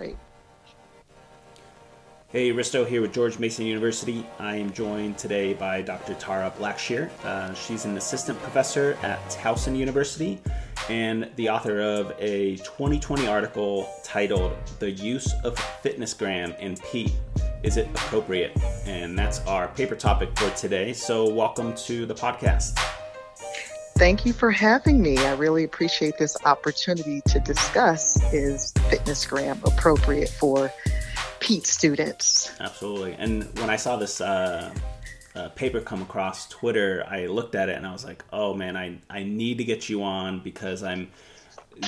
Great. Hey, Risto here with George Mason University. I am joined today by Dr. Tara Blackshear. Uh, she's an assistant professor at Towson University and the author of a 2020 article titled The Use of Fitnessgram in PETE Is It Appropriate? And that's our paper topic for today. So, welcome to the podcast. Thank you for having me. I really appreciate this opportunity to discuss is Fitnessgram appropriate for PETE students? Absolutely. And when I saw this uh, uh, paper come across Twitter, I looked at it and I was like, oh man, I, I need to get you on because I'm.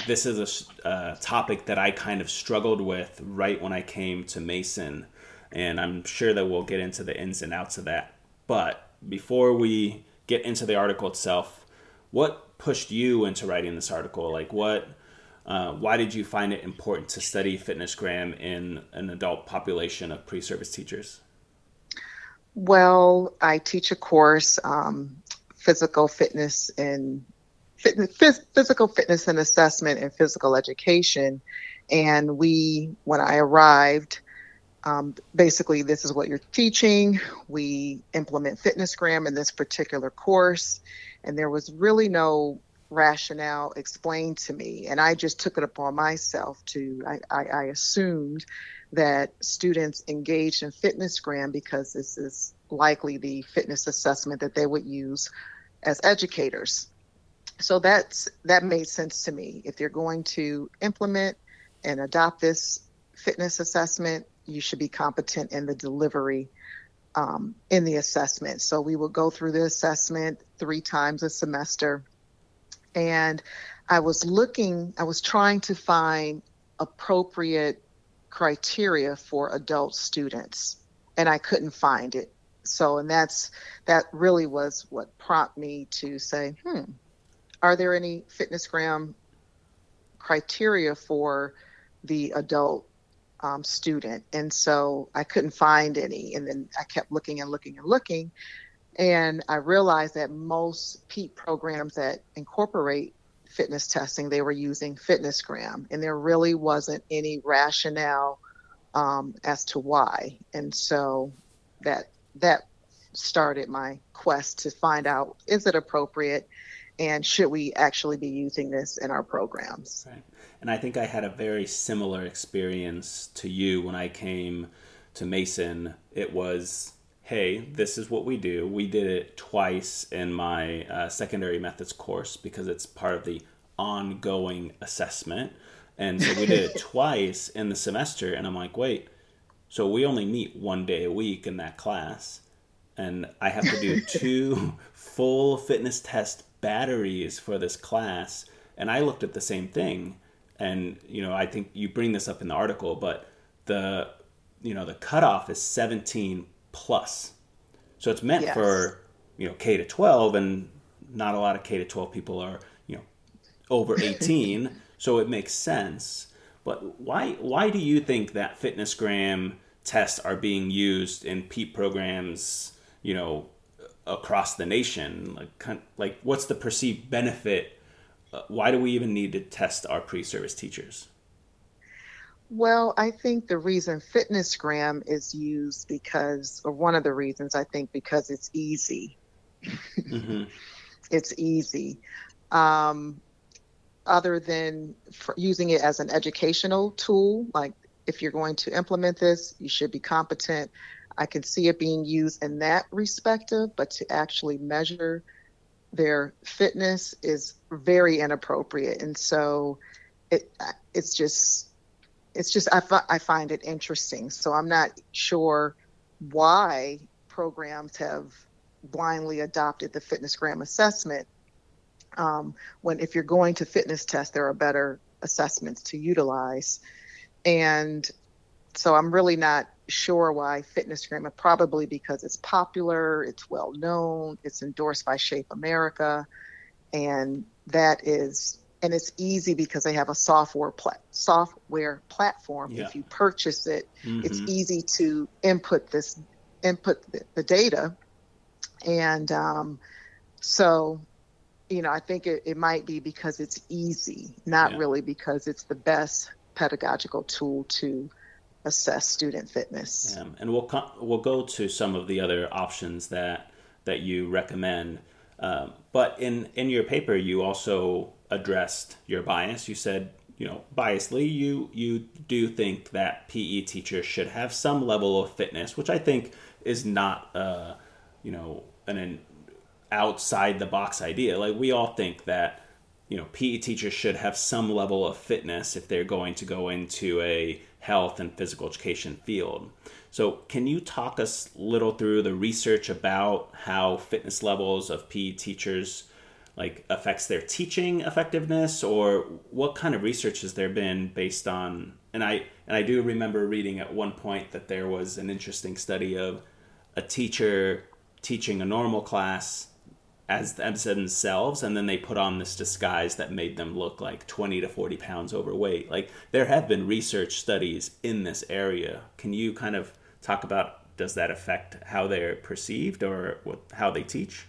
This is a uh, topic that I kind of struggled with right when I came to Mason, and I'm sure that we'll get into the ins and outs of that. But before we get into the article itself, what pushed you into writing this article? Like, what uh, why did you find it important to study fitnessgram in an adult population of pre-service teachers? Well, I teach a course, um, physical fitness and fitness, physical fitness and assessment and physical education. And we, when I arrived, um, basically, this is what you're teaching. We implement fitnessgram in this particular course, and there was really no rationale explained to me, and I just took it upon myself to. I, I, I assumed that students engaged in fitness fitnessgram because this is likely the fitness assessment that they would use as educators. So that's that made sense to me. If you're going to implement and adopt this fitness assessment, you should be competent in the delivery um, in the assessment. So we will go through the assessment three times a semester and I was looking, I was trying to find appropriate criteria for adult students, and I couldn't find it. So, and that's that really was what prompted me to say, hmm, are there any fitness gram criteria for the adult um, student? And so I couldn't find any. And then I kept looking and looking and looking. And I realized that most PETE programs that incorporate fitness testing, they were using Fitnessgram, and there really wasn't any rationale um, as to why. And so that that started my quest to find out is it appropriate and should we actually be using this in our programs. Right. And I think I had a very similar experience to you when I came to Mason. It was hey, this is what we do. We did it twice in my uh, secondary methods course because it's part of the ongoing assessment. And so we did it twice in the semester. And I'm like, wait, so we only meet one day a week in that class. And I have to do two full fitness test batteries for this class. And I looked at the same thing. And, you know, I think you bring this up in the article, but the, you know, the cutoff is 17 plus. So it's meant yes. for you know K to 12, and not a lot of K to 12 people are you know over 18. so it makes sense. But why why do you think that fitness gram tests are being used in PETE programs? You know across the nation like like what's the perceived benefit uh, why do we even need to test our pre-service teachers well, I think the reason Fitnessgram is used because, or one of the reasons, I think, because it's easy. Mm-hmm. it's easy. Um, other than using it as an educational tool, like if you're going to implement this, you should be competent. I can see it being used in that respective, but to actually measure their fitness is very inappropriate. And so it, it's just it's just I, fi- I find it interesting. So I'm not sure why programs have blindly adopted the fitness gram assessment. Um, when if you're going to fitness test, there are better assessments to utilize, and so I'm really not sure why fitnessgram. Probably because it's popular, it's well known, it's endorsed by Shape America, and that is and it's easy because they have a software pla- software platform. Yeah. If you purchase it, mm-hmm. it's easy to input this input the, the data, and um, so you know I think it, it might be because it's easy, not yeah. really because it's the best pedagogical tool to assess student fitness. Yeah. And we'll we'll go to some of the other options that that you recommend. Um, but in in your paper, you also addressed your bias. You said, you know, biasly, you you do think that PE teachers should have some level of fitness, which I think is not, uh, you know, an, an outside the box idea. Like we all think that you know PE teachers should have some level of fitness if they're going to go into a health and physical education field. So, can you talk us a little through the research about how fitness levels of PE teachers like affects their teaching effectiveness or what kind of research has there been based on and I and I do remember reading at one point that there was an interesting study of a teacher teaching a normal class as, themselves and then they put on this disguise that made them look like 20 to 40 pounds overweight. Like there have been research studies in this area. Can you kind of talk about does that affect how they're perceived or what, how they teach?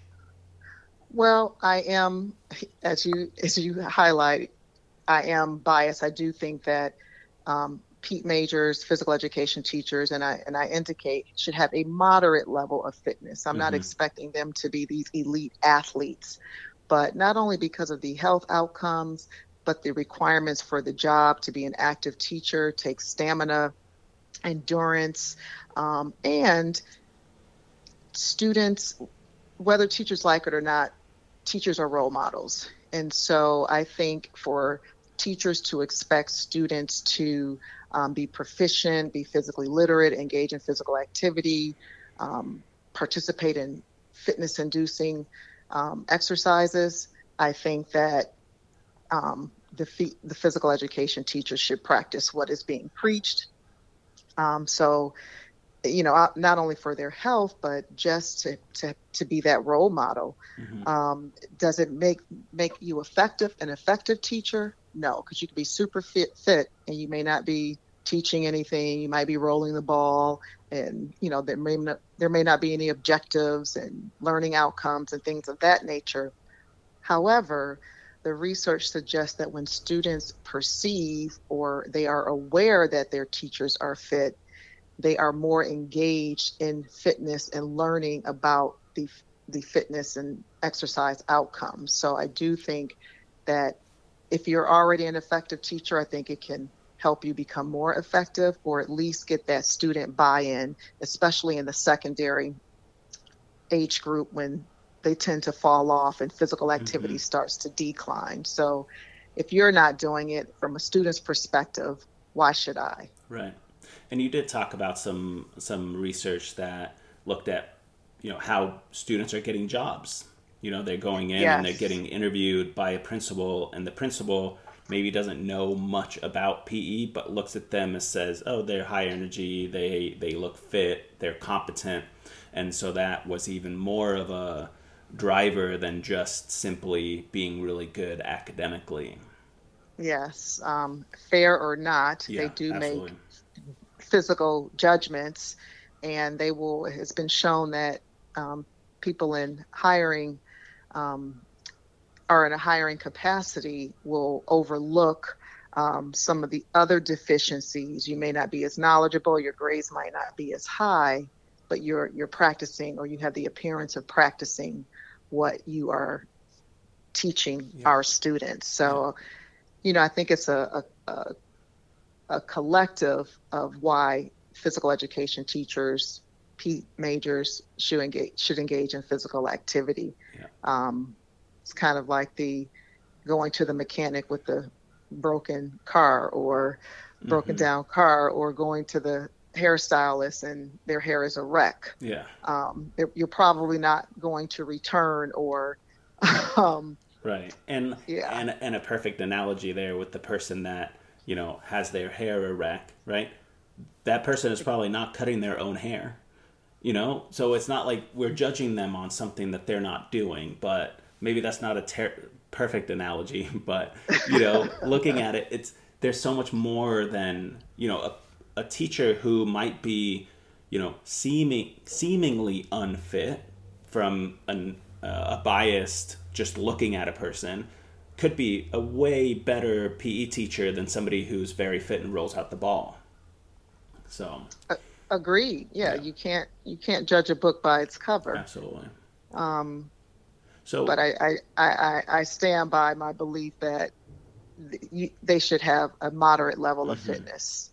Well i am as you as you highlight i am biased. I do think that um, PET majors, physical education teachers, and I and I indicate should have a moderate level of fitness. I'm mm-hmm. not expecting them to be these elite athletes, but not only because of the health outcomes, but the requirements for the job to be an active teacher takes stamina, endurance, um, and students, whether teachers like it or not, teachers are role models. And so I think for teachers to expect students to um, be proficient, be physically literate, engage in physical activity, um, participate in fitness inducing um, exercises. I think that um, the, the physical education teachers should practice what is being preached. Um, so, you know, not only for their health, but just to, to, to be that role model. Mm-hmm. Um, does it make make you effective, an effective teacher? No, because you can be super fit, fit, and you may not be teaching anything. You might be rolling the ball, and you know there may not there may not be any objectives and learning outcomes and things of that nature. However, the research suggests that when students perceive or they are aware that their teachers are fit, they are more engaged in fitness and learning about the the fitness and exercise outcomes. So I do think that if you're already an effective teacher, I think it can help you become more effective or at least get that student buy in, especially in the secondary age group when they tend to fall off and physical activity mm-hmm. starts to decline. So if you're not doing it from a student's perspective, why should I? Right. And you did talk about some some research that looked at you know how students are getting jobs you know, they're going in yes. and they're getting interviewed by a principal, and the principal maybe doesn't know much about PE, but looks at them and says, "Oh, they're high energy. They they look fit. They're competent." And so that was even more of a driver than just simply being really good academically. Yes, um, fair or not, yeah, they do absolutely. make physical judgments, and they will. It has been shown that um, people in hiring um, are in a hiring capacity will overlook um, some of the other deficiencies. You may not be as knowledgeable, your grades might not be as high, but you're you're practicing or you have the appearance of practicing what you are teaching yeah. our students. So, yeah. you know, I think it's a, a, a, a collective of why physical education teachers, P majors should engage should engage in physical activity. Yeah. Um, it's kind of like the going to the mechanic with the broken car or broken mm-hmm. down car or going to the hairstylist and their hair is a wreck. Yeah. Um, you're probably not going to return or. Um, right. And, yeah. and, and a perfect analogy there with the person that, you know, has their hair a wreck, right? That person is probably not cutting their own hair you know so it's not like we're judging them on something that they're not doing but maybe that's not a ter- perfect analogy but you know looking at it it's there's so much more than you know a, a teacher who might be you know seeming seemingly unfit from an, uh, a biased just looking at a person could be a way better PE teacher than somebody who's very fit and rolls out the ball. So, uh, agreed. Yeah, yeah, you can't you can't judge a book by its cover. Absolutely. Um, so, but I, I I I stand by my belief that they should have a moderate level of mm-hmm. fitness.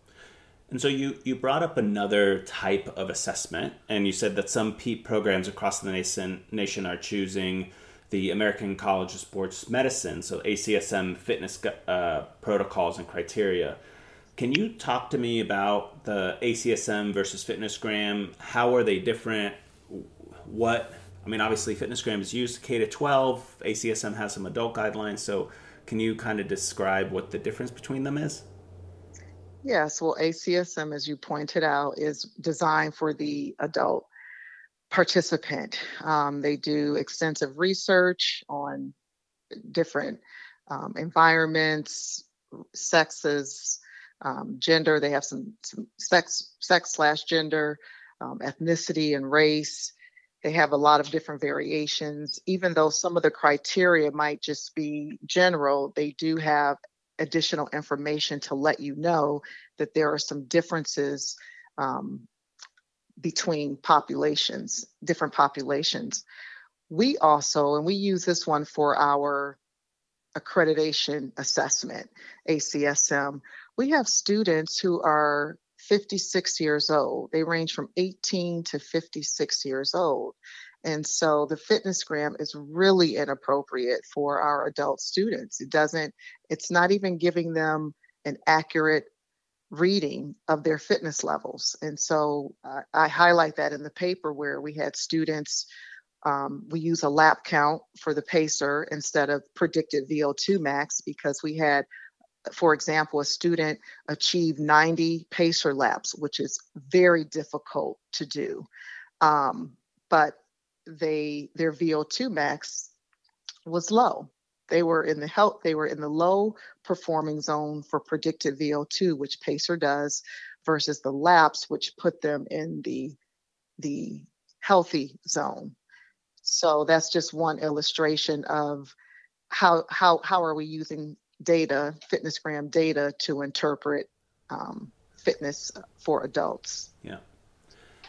And so you, you brought up another type of assessment, and you said that some PETE programs across the nation, nation are choosing the American College of Sports Medicine, so ACSM fitness uh, protocols and criteria. Can you talk to me about the ACSM versus FitnessGram? How are they different? What I mean, obviously, FitnessGram is used K to 12. ACSM has some adult guidelines. So, can you kind of describe what the difference between them is? Yes, well, ACSM, as you pointed out, is designed for the adult participant. Um, they do extensive research on different um, environments, sexes, um, gender. They have some, some sex, sex slash gender, um, ethnicity, and race. They have a lot of different variations. Even though some of the criteria might just be general, they do have additional information to let you know that there are some differences um, between populations, different populations. We also, and we use this one for our accreditation assessment, ACSM, we have students who are 56 years old. They range from 18 to 56 years old. And so the fitness gram is really inappropriate for our adult students. It doesn't, it's not even giving them an accurate reading of their fitness levels. And so uh, I highlight that in the paper where we had students, um, we use a lap count for the pacer instead of predicted VO2 max because we had, for example, a student achieve 90 pacer laps, which is very difficult to do. Um, but they their VO2 max was low. They were in the health, they were in the low performing zone for predicted VO2, which Pacer does, versus the laps, which put them in the the healthy zone. So that's just one illustration of how how how are we using data, FitnessGram data, to interpret um, fitness for adults. Yeah.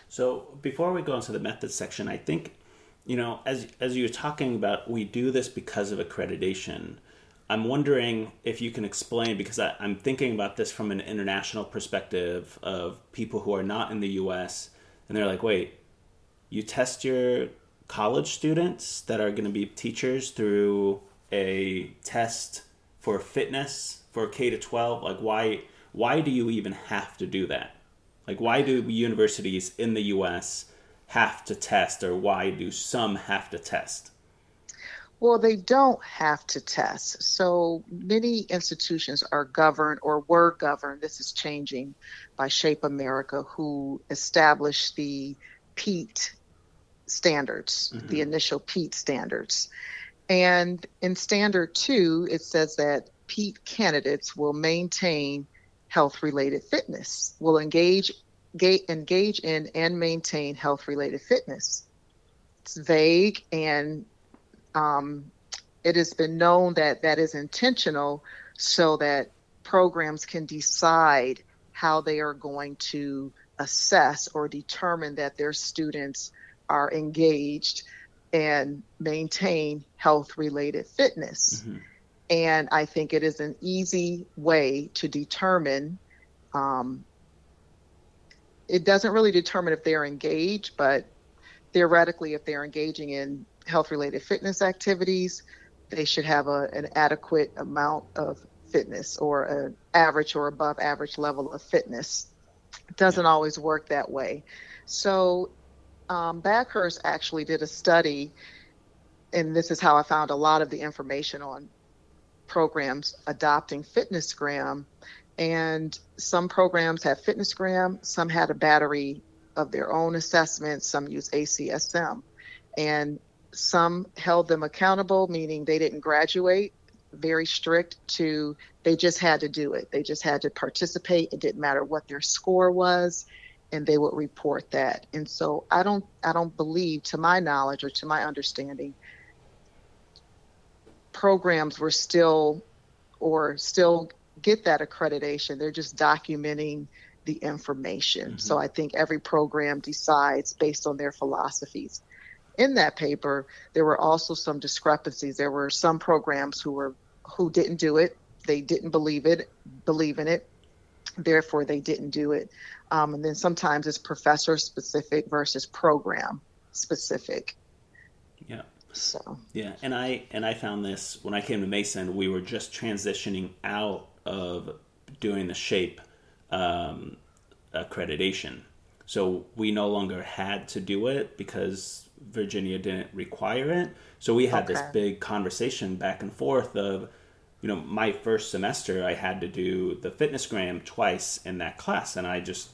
So before we go into the methods section, I think you know, as as you're talking about, we do this because of accreditation. I'm wondering if you can explain because I, am thinking about this from an international perspective of people who are not in the U.S. and they're like, wait, you test your college students that are going to be teachers through a test for fitness for K to 12. Like, why why do you even have to do that? Like, why do universities in the U.S have to test, or why do some have to test? Well, they don't have to test. So many institutions are governed or were governed. This is changing by Shape America, who established the PETE standards, mm-hmm. the initial PETE standards. And in standard two, it says that PETE candidates will maintain health related fitness, will engage engage in and maintain health related fitness. It's vague and um, it has been known that that is intentional so that programs can decide how they are going to assess or determine that their students are engaged and maintain health related fitness. Mm-hmm. And I think it is an easy way to determine um, it doesn't really determine if they're engaged, but theoretically, if they're engaging in health related fitness activities, they should have a, an adequate amount of fitness or an average or above average level of fitness. It doesn't always work that way. So, um, Baghurst actually did a study, and this is how I found a lot of the information on programs adopting FitnessGram and some programs have FitnessGram, some had a battery of their own assessments, some use ACSM. And some held them accountable, meaning they didn't graduate, very strict to they just had to do it. They just had to participate. It didn't matter what their score was, and they would report that. And so I don't I don't believe, to my knowledge or to my understanding, programs were still or still get that accreditation. They're just documenting the information. Mm-hmm. So I think every program decides based on their philosophies. In that paper, there were also some discrepancies. There were some programs who were who didn't do it. They didn't believe it, believe in it. Therefore, they didn't do it. Um, and then sometimes it's professor specific versus program specific. Yeah. So. Yeah, and I and I found this when I came to Mason. We were just transitioning out of doing the shape um, accreditation. So we no longer had to do it because Virginia didn't require it. So we had okay. this big conversation back and forth of, you know, my first semester I had to do the fitness gram twice in that class, and I just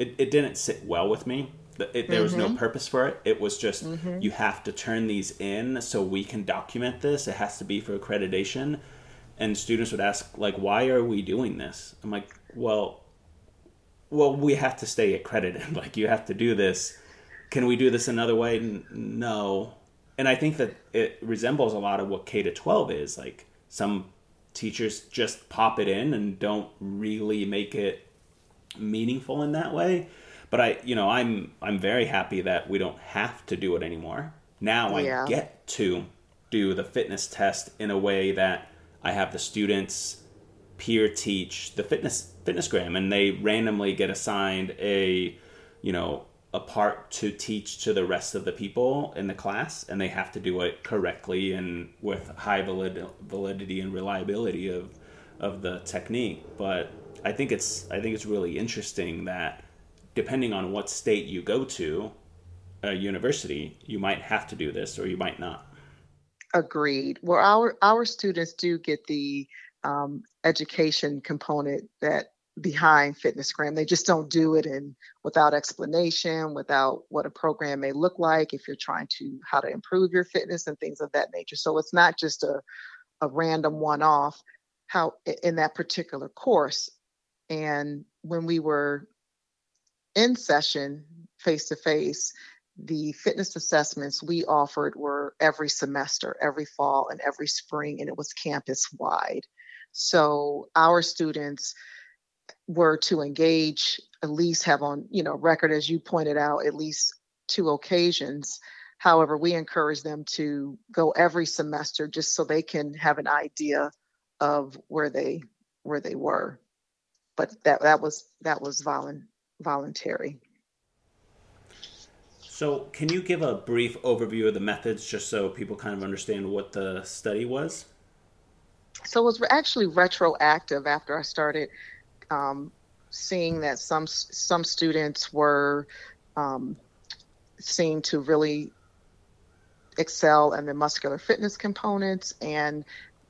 it, it didn't sit well with me. It, there was mm-hmm. no purpose for it. It was just mm-hmm. you have to turn these in so we can document this. It has to be for accreditation. And students would ask like, "Why are we doing this?" I'm like, "Well, well, we have to stay accredited. like you have to do this. Can we do this another way? N- no. And I think that it resembles a lot of what K to 12 is. Like some teachers just pop it in and don't really make it meaningful in that way. But I, you know, I'm I'm very happy that we don't have to do it anymore. Now yeah. I get to do the fitness test in a way that I have the students peer teach the fitness fitness gram and they randomly get assigned a you know a part to teach to the rest of the people in the class and they have to do it correctly and with high valid, validity and reliability of of the technique but i think it's i think it's really interesting that depending on what state you go to a university you might have to do this or you might not. Agreed. Well our our students do get the um, education component that behind fitness gram they just don't do it in without explanation without what a program may look like if you're trying to how to improve your fitness and things of that nature. So it's not just a, a random one-off. How in that particular course and when we were in session face to face the fitness assessments we offered were every semester every fall and every spring and it was campus wide so our students were to engage, at least have on, you know, record, as you pointed out, at least two occasions. However, we encourage them to go every semester just so they can have an idea of where they where they were. But that that was that was volun, voluntary. So, can you give a brief overview of the methods just so people kind of understand what the study was? So it was actually retroactive after I started um, seeing that some some students were um, seen to really excel in the muscular fitness components and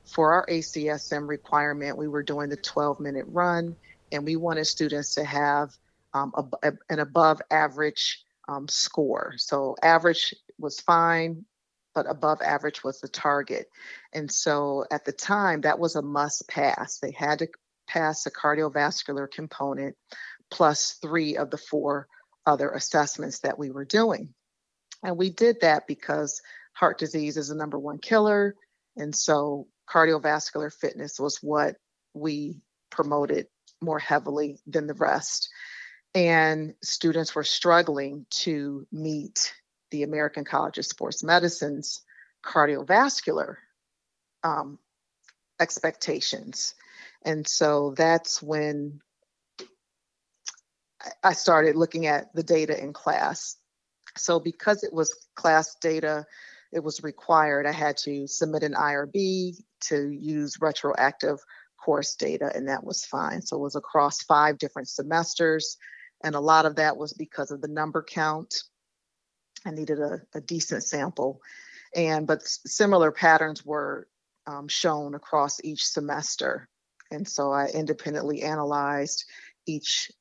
for our ACSM requirement, we were doing the 12 minute run, and we wanted students to have um, a, a, an above average um, score. So, average was fine, but above average was the target. And so at the time, that was a must pass. They had to pass the cardiovascular component plus three of the four other assessments that we were doing. And we did that because heart disease is the number one killer. And so cardiovascular fitness was what we promoted more heavily than the rest. And students were struggling to meet the American College of Sports Medicine's cardiovascular um, expectations. And so that's when I started looking at the data in class. So, because it was class data, it was required, I had to submit an IRB to use retroactive course data, and that was fine. So, it was across five different semesters. And a lot of that was because of the number count I needed a, a decent sample. And but similar patterns were um, shown across each semester. And so I independently analyzed each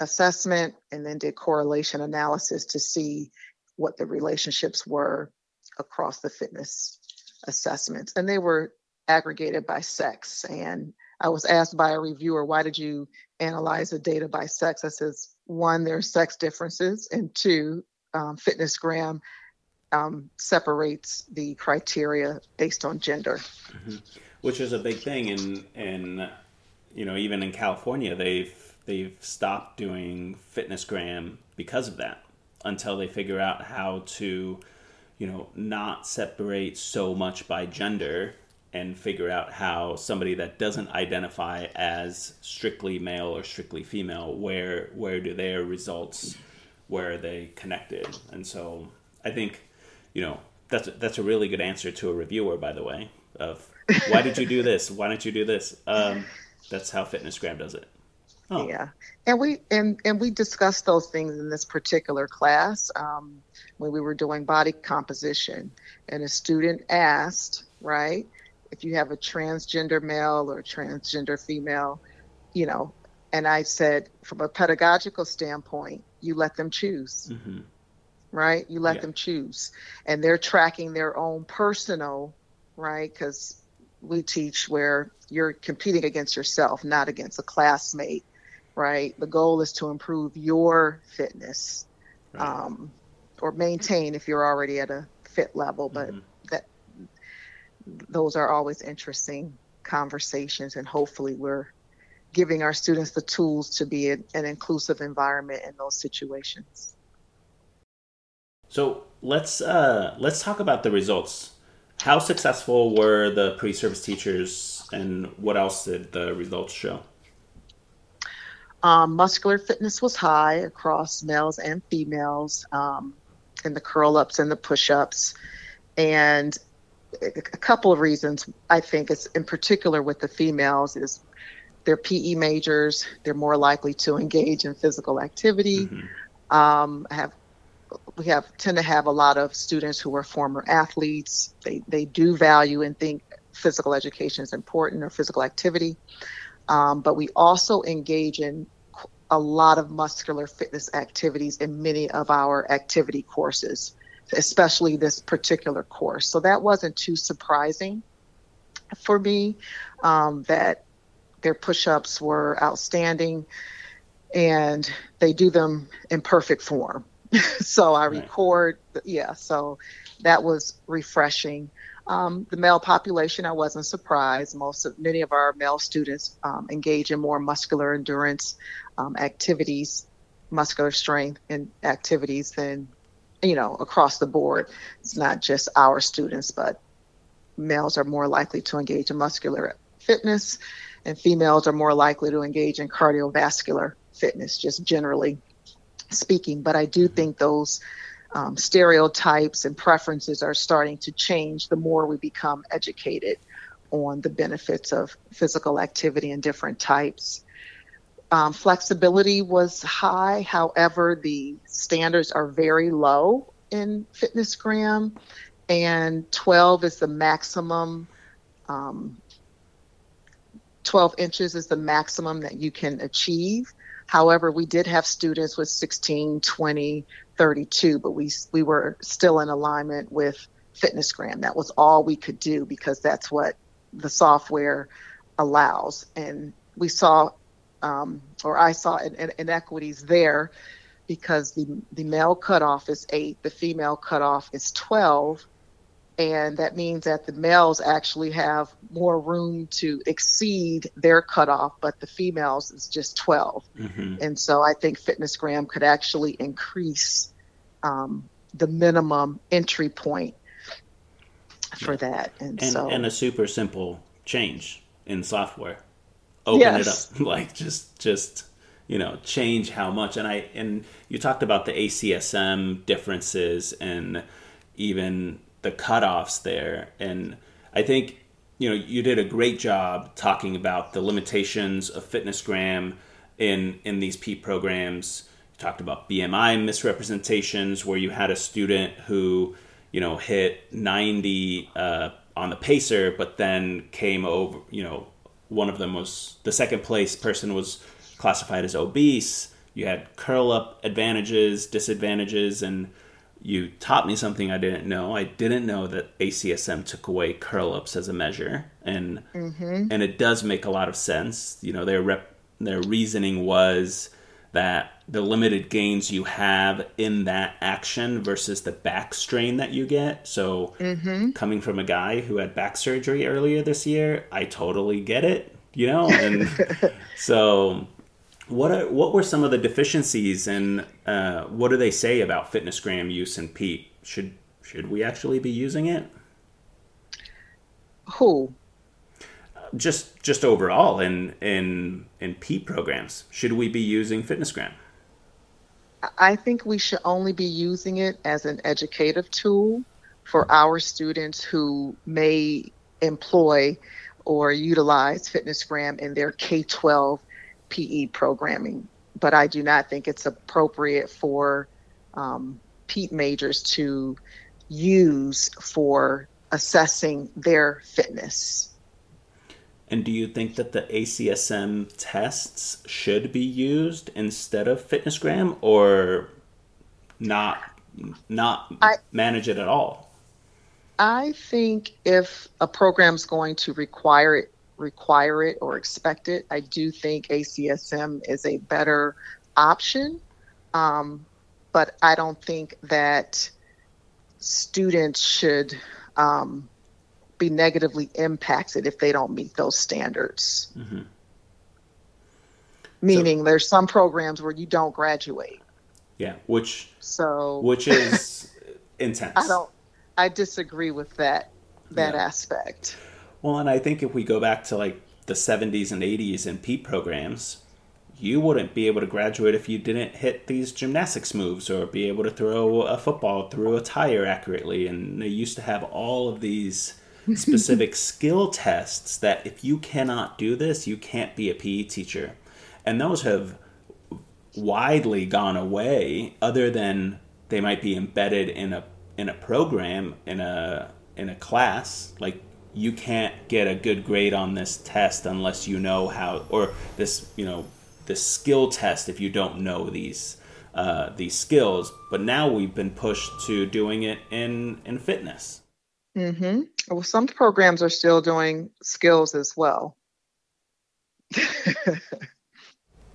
assessment and then did correlation analysis to see what the relationships were across the fitness assessments. And they were aggregated by sex. And I was asked by a reviewer, why did you analyze the data by sex? I says, one, there's sex differences, and two, um, Fitnessgram um, separates the criteria based on gender. Mm-hmm. Which is a big thing in in you know even in California they've they've stopped doing fitnessgram because of that until they figure out how to you know not separate so much by gender and figure out how somebody that doesn't identify as strictly male or strictly female where where do their results where are they connected? And so i think you know that's that's a really good answer to a reviewer by the way of why did you do this? Why don't you do this? Um, that's how fitnessgram does it. Oh. yeah. And we and and we discussed those things in this particular class um, when we were doing body composition. And a student asked right if you have a transgender male or transgender female, you know, and I said, from a pedagogical standpoint, you let them choose, mm-hmm. right? You let yeah. them choose. And they're tracking their own personal, right? Because we teach where you're competing against yourself, not against a classmate, right? The goal is to improve your fitness right. um, or maintain if you're already at a fit level. But mm-hmm those are always interesting conversations, and hopefully, we're giving our students the tools to be an, an inclusive environment in those situations. So let's uh, let's talk about the results. How successful were the pre-service teachers, and what else did the results show? Um, muscular fitness was high across males and females um, in the curl ups and the push ups. And a couple of reasons. I think it's in particular with the females is they're PE majors. They're more likely to engage in physical activity. Mm-hmm. Um, have we have tend to have a lot of students who are former athletes. They they do value and think physical education is important or physical activity. Um, but we also engage in a lot of muscular fitness activities in many of our activity courses especially this particular course. So that wasn't too surprising for me um, that their push ups were outstanding and they do them in perfect form. so I record, yeah, so that was refreshing. Um, the male population, I wasn't surprised. Most of many of our male students um, engage in more muscular endurance um, activities, muscular strength and activities than you know, across the board. It's not just our students, but males are more likely to engage in muscular fitness, and females are more likely to engage in cardiovascular fitness, just generally speaking. But I do think those um, stereotypes and preferences are starting to change the more we become educated on the benefits of physical activity and different types. Um, flexibility was high, however, the standards are very low in FitnessGram, and 12 is the maximum. Um, 12 inches is the maximum that you can achieve. However, we did have students with 16, 20, 32, but we we were still in alignment with FitnessGram. That was all we could do because that's what the software allows. And we saw um, or I saw in, in, inequities there because the, the male cutoff is eight, the female cutoff is 12. And that means that the males actually have more room to exceed their cutoff, but the females is just 12. Mm-hmm. And so I think FitnessGram could actually increase um, the minimum entry point for that. And, and, so, and a super simple change in software open yes. it up like just just you know change how much. And i and you talked about the acsm differences and even the cutoffs there. And i think you know you did a great job talking about the limitations of fitnessgram in in these p programs. You talked about bmi misrepresentations where you had a student who you know hit 90 uh, on the pacer but then came over you know one of them was the second place person was classified as obese. You had curl up advantages, disadvantages, and you taught me something I didn't know. I didn't know that ACSM took away curl ups as a measure, and mm-hmm. and it does make a lot of sense. You know, their rep, their reasoning was that the limited gains you have in that action versus the back strain that you get. So, mm-hmm. coming from a guy who had back surgery earlier this year, I totally get it, you know? And so, what are, what were some of the deficiencies and uh, what do they say about FitnessGram use in PETE? Should should we actually be using it? Who? Just just overall in in in PETE programs, should we be using FitnessGram? I think we should only be using it as an educative tool for our students who may employ or utilize FitnessGram in their K 12 PE programming. But I do not think it's appropriate for um, PETE majors to use for assessing their fitness. And do you think that the ACSM tests should be used instead of FitnessGram or not not I, manage it at all? I think if a program's going to require it require it or expect it, I do think ACSM is a better option. Um, but I don't think that students should um, be negatively impacted if they don't meet those standards. Mm-hmm. Meaning, so, there's some programs where you don't graduate. Yeah, which so which is intense. I don't. I disagree with that that yeah. aspect. Well, and I think if we go back to like the 70s and 80s in PETE programs, you wouldn't be able to graduate if you didn't hit these gymnastics moves or be able to throw a football through a tire accurately. And they used to have all of these specific skill tests that if you cannot do this, you can't be a PE teacher. And those have widely gone away other than they might be embedded in a in a program in a in a class like you can't get a good grade on this test unless you know how or this you know the skill test if you don't know these uh, these skills. But now we've been pushed to doing it in in fitness. Mm-hmm. Well, some programs are still doing skills as well.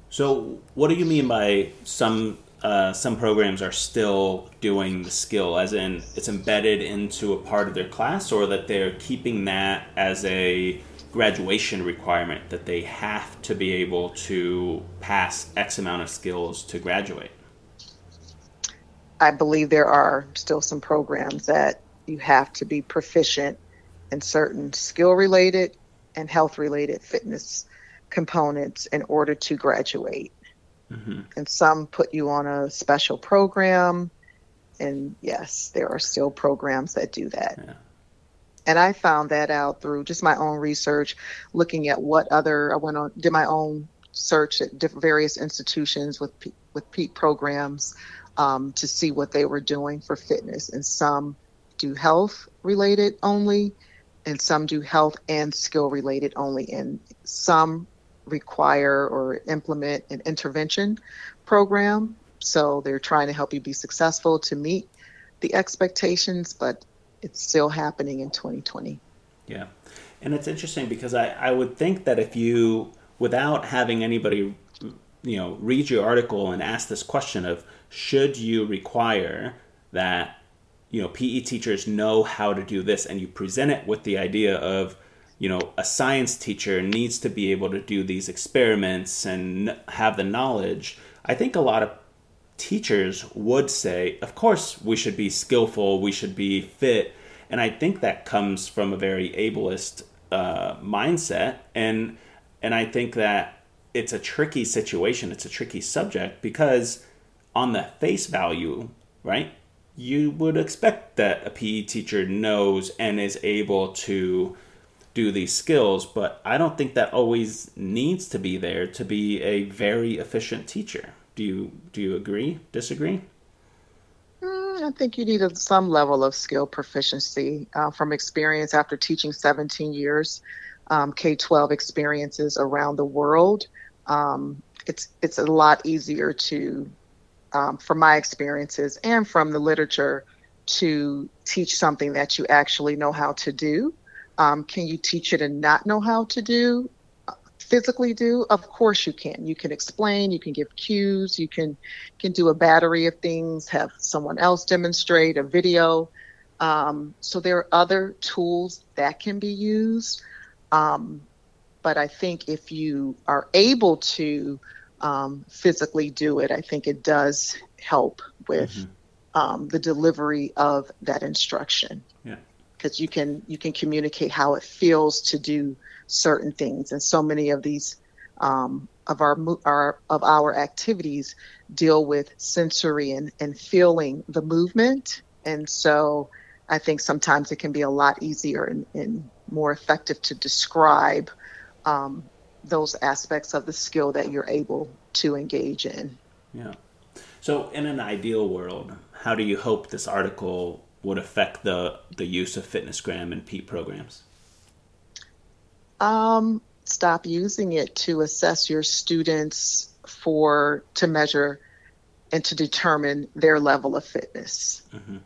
so, what do you mean by some uh, some programs are still doing the skill, as in it's embedded into a part of their class, or that they're keeping that as a graduation requirement that they have to be able to pass X amount of skills to graduate? I believe there are still some programs that you have to be proficient in certain skill related and health related fitness components in order to graduate. Mm-hmm. And some put you on a special program. And yes, there are still programs that do that. Yeah. And I found that out through just my own research, looking at what other, I went on, did my own search at various institutions with, with PETE programs um, to see what they were doing for fitness. And some do health related only, and some do health and skill related only. And some require or implement an intervention program. So they're trying to help you be successful to meet the expectations, but it's still happening in 2020. Yeah. And it's interesting because I, I would think that if you, without having anybody, you know, read your article and ask this question of should you require that, you know, PE teachers know how to do this and you present it with the idea of, you know, a science teacher needs to be able to do these experiments and have the knowledge. I think a lot of teachers would say, of course, we should be skillful, we should be fit. And I think that comes from a very ableist uh, mindset. And, and I think that it's a tricky situation, it's a tricky subject because, on the face value, right, you would expect that a PE teacher knows and is able to do these skills, but I don't think that always needs to be there to be a very efficient teacher. Do you do you agree? Disagree? Mm, I think you need some level of skill proficiency uh, from experience after teaching 17 years, um, K 12 experiences around the world. Um, it's it's a lot easier to, um, from my experiences and from the literature, to teach something that you actually know how to do. Um, can you teach it and not know how to do? physically do of course you can you can explain you can give cues you can can do a battery of things have someone else demonstrate a video um, so there are other tools that can be used um, but i think if you are able to um, physically do it i think it does help with mm-hmm. Um, the delivery of that instruction. Yeah. Because you can you can communicate how it feels to do certain things, and so many of these um, of our, our of our activities deal with sensory and, and feeling the movement, and so I think sometimes it can be a lot easier and, and more effective to describe um, those aspects of the skill that you're able to engage in. Yeah. So, in an ideal world, how do you hope this article would affect the the use of FitnessGram and PETE programs? Um, stop using it to assess your students for to measure and to determine their level of fitness. Mm-hmm.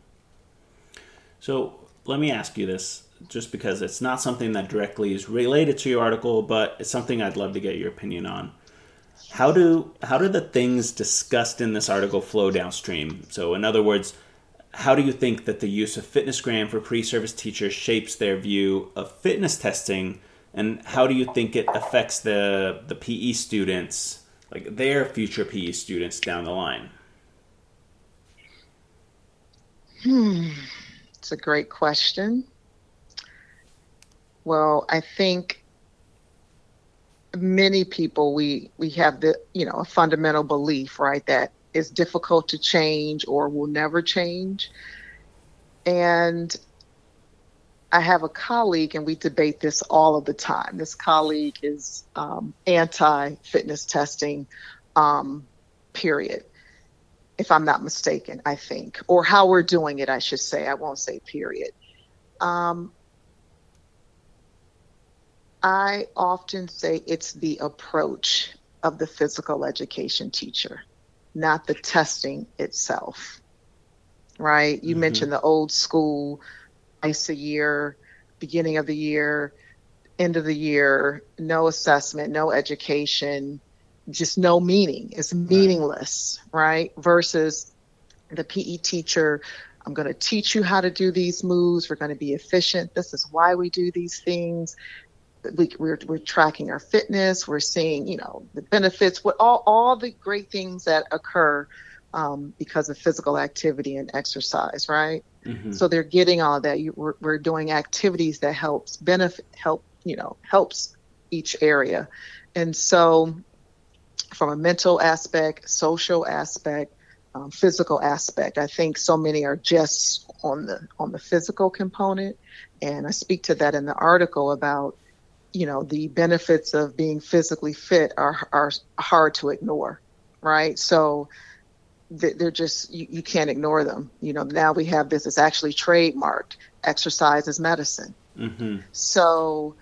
So let me ask you this, just because it's not something that directly is related to your article, but it's something I'd love to get your opinion on. How do how do the things discussed in this article flow downstream? So, in other words, how do you think that the use of FitnessGram for pre-service teachers shapes their view of fitness testing, and how do you think it affects the the PE students, like their future PE students down the line? Hmm, it's a great question. Well, I think many people we we have the you know a fundamental belief right that is difficult to change or will never change. And I have a colleague, and we debate this all of the time. This colleague is um, anti fitness testing, um, period, if I'm not mistaken, I think, or how we're doing it, I should say. I won't say period. Um, I often say it's the approach of the physical education teacher not the testing itself. Right? You mm-hmm. mentioned the old school, twice a year, beginning of the year, end of the year, no assessment, no education, just no meaning. It's meaningless, right? Versus the PE teacher I'm going to teach you how to do these moves. We're going to be efficient. This is why we do these things we, we're, we're tracking our fitness. We're seeing you know the benefits what all, all the great things that occur um, because of physical activity and exercise right? Mm-hmm. so they're getting all that. You, we're, we're doing activities that helps benefit help you know helps each area. And so from a mental aspect social aspect um, physical aspect i think so many are just on the on the physical component. And i speak to that in the article about you know the benefits of being physically fit are are hard to ignore right? So they're just you, you can't ignore them. You know now we have this it's actually trademarked exercise is medicine. Mm-hmm. so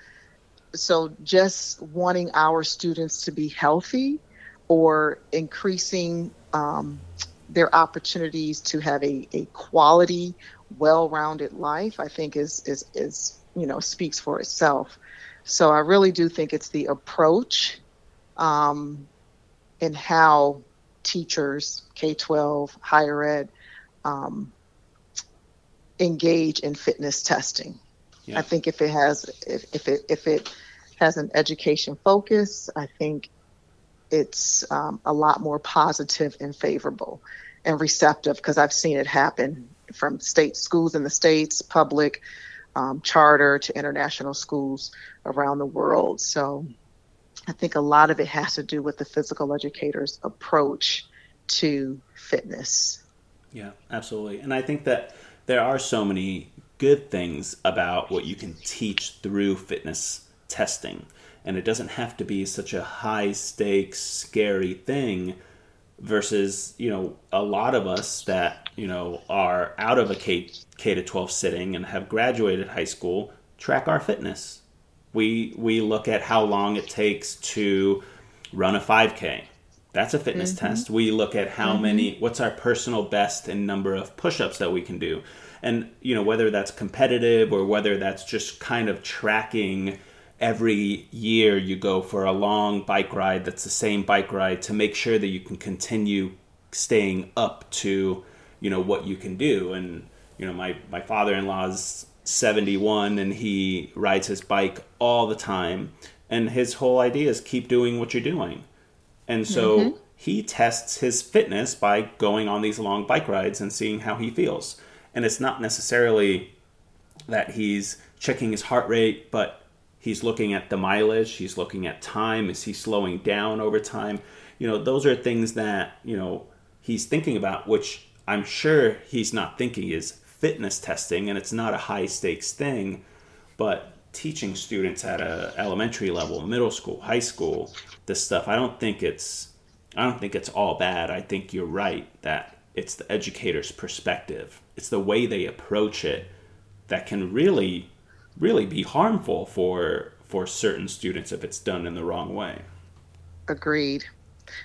so just wanting our students to be healthy or increasing um, their opportunities to have a, a quality well-rounded life i think is is is you know speaks for itself so I really do think it's the approach um, and how teachers, K 12, higher ed, um, engage in fitness testing. Yeah. I think if it has if, if it if it has an education focus, I think it's um, a lot more positive and favorable and receptive because I've seen it happen from state schools in the states, public, um, charter to international schools around the world. So I think a lot of it has to do with the physical educator's approach to fitness. Yeah, absolutely. And I think that there are so many good things about what you can teach through fitness testing. And it doesn't have to be such a high stakes, scary thing versus, you know, a lot of us that, you know, are out of a K, K to 12 sitting and have graduated high school track our fitness we we look at how long it takes to run a 5k that's a fitness mm-hmm. test we look at how mm-hmm. many what's our personal best and number of push-ups that we can do and you know whether that's competitive or whether that's just kind of tracking every year you go for a long bike ride that's the same bike ride to make sure that you can continue staying up to you know what you can do. And you know my my father-in-law's 71 and he rides his bike all the time. And his whole idea is keep doing what you're doing. And so mm-hmm. he tests his fitness by going on these long bike rides and seeing how he feels. And it's not necessarily that he's checking his heart rate but he's looking at the mileage he's looking at time is he slowing down over time? You know those are things that you know he's thinking about which i'm sure he's not thinking is fitness testing and it's not a high stakes thing but teaching students at a elementary level middle school high school this stuff i don't think it's i don't think it's all bad i think you're right that it's the educator's perspective it's the way they approach it that can really really be harmful for for certain students if it's done in the wrong way. Agreed.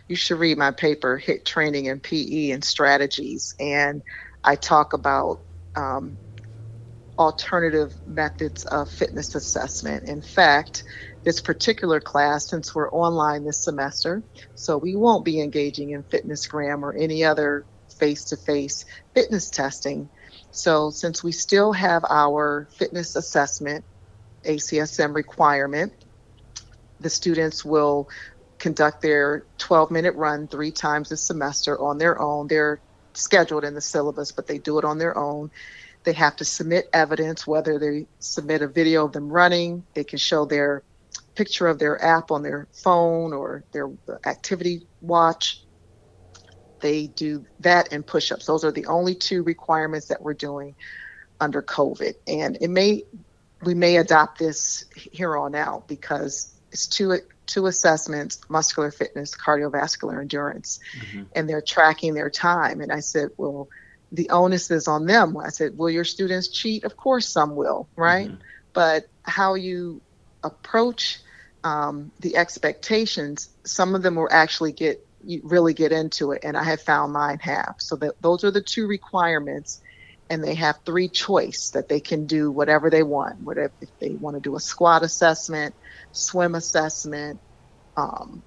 You should read my paper, HIT Training in PE and Strategies, and I talk about um, alternative methods of fitness assessment. In fact, this particular class, since we're online this semester, so we won't be engaging in FitnessGram or any other face to face fitness testing. So, since we still have our fitness assessment, ACSM requirement, the students will conduct their 12 minute run three times a semester on their own. They're scheduled in the syllabus, but they do it on their own. They have to submit evidence, whether they submit a video of them running, they can show their picture of their app on their phone or their activity watch they do that and push ups. Those are the only two requirements that we're doing under COVID. And it may, we may adopt this here on out because it's two, two assessments muscular fitness, cardiovascular endurance, mm-hmm. and they're tracking their time. And I said, well, the onus is on them. I said, will your students cheat? Of course, some will, right? Mm-hmm. But how you approach um, the expectations, some of them will actually get you really get into it. And I have found mine have. So that those are the two requirements. And they have three choice that they can do whatever they want. Whatever if they want to do a squat assessment, swim assessment, um,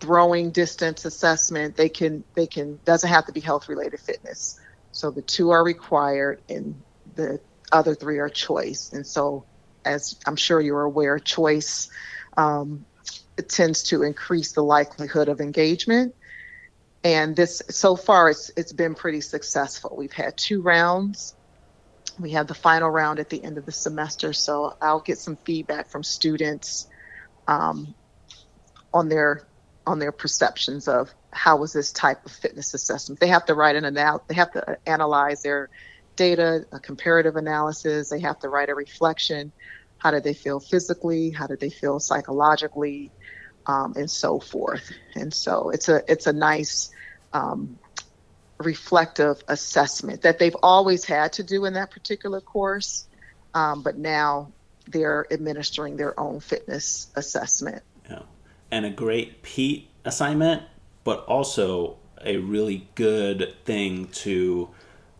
throwing distance assessment, they can they can doesn't have to be health related fitness. So the two are required and the other three are choice. And so as I'm sure you're aware, choice um, tends to increase the likelihood of engagement and this so far it's it's been pretty successful. We've had two rounds. We have the final round at the end of the semester, so I'll get some feedback from students um, on their on their perceptions of how was this type of fitness assessment. They have to write an anal- they have to analyze their data, a comparative analysis. They have to write a reflection. How did they feel physically? How did they feel psychologically? Um, and so forth. And so it's a it's a nice um, reflective assessment that they've always had to do in that particular course, um, but now they're administering their own fitness assessment. Yeah, and a great PETE assignment, but also a really good thing to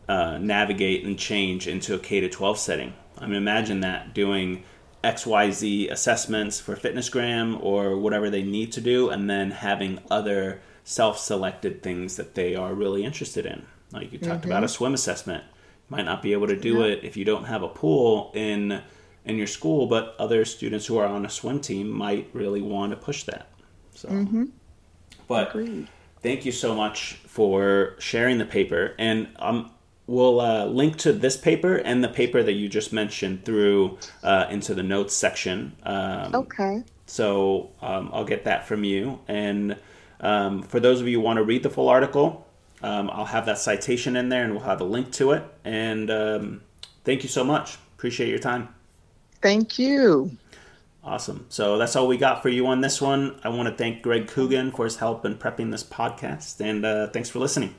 uh, navigate and change into a K to 12 setting. I mean, imagine that doing XYZ assessments for FitnessGram or whatever they need to do, and then having other self selected things that they are really interested in. Like you talked mm-hmm. about a swim assessment. You might not be able to do yeah. it if you don't have a pool in in your school, but other students who are on a swim team might really want to push that. So, mm-hmm. but Agreed. thank you so much for sharing the paper, and um, we'll uh, link to this paper and the paper that you just mentioned through uh, into the notes section. Um, okay. So um, I'll get that from you. And um, for those of you who want to read the full article, um, I'll have that citation in there and we'll have a link to it. And um, thank you so much. Appreciate your time. Thank you. Awesome. So that's all we got for you on this one. I want to thank Greg Coogan for his help in prepping this podcast. And uh, thanks for listening.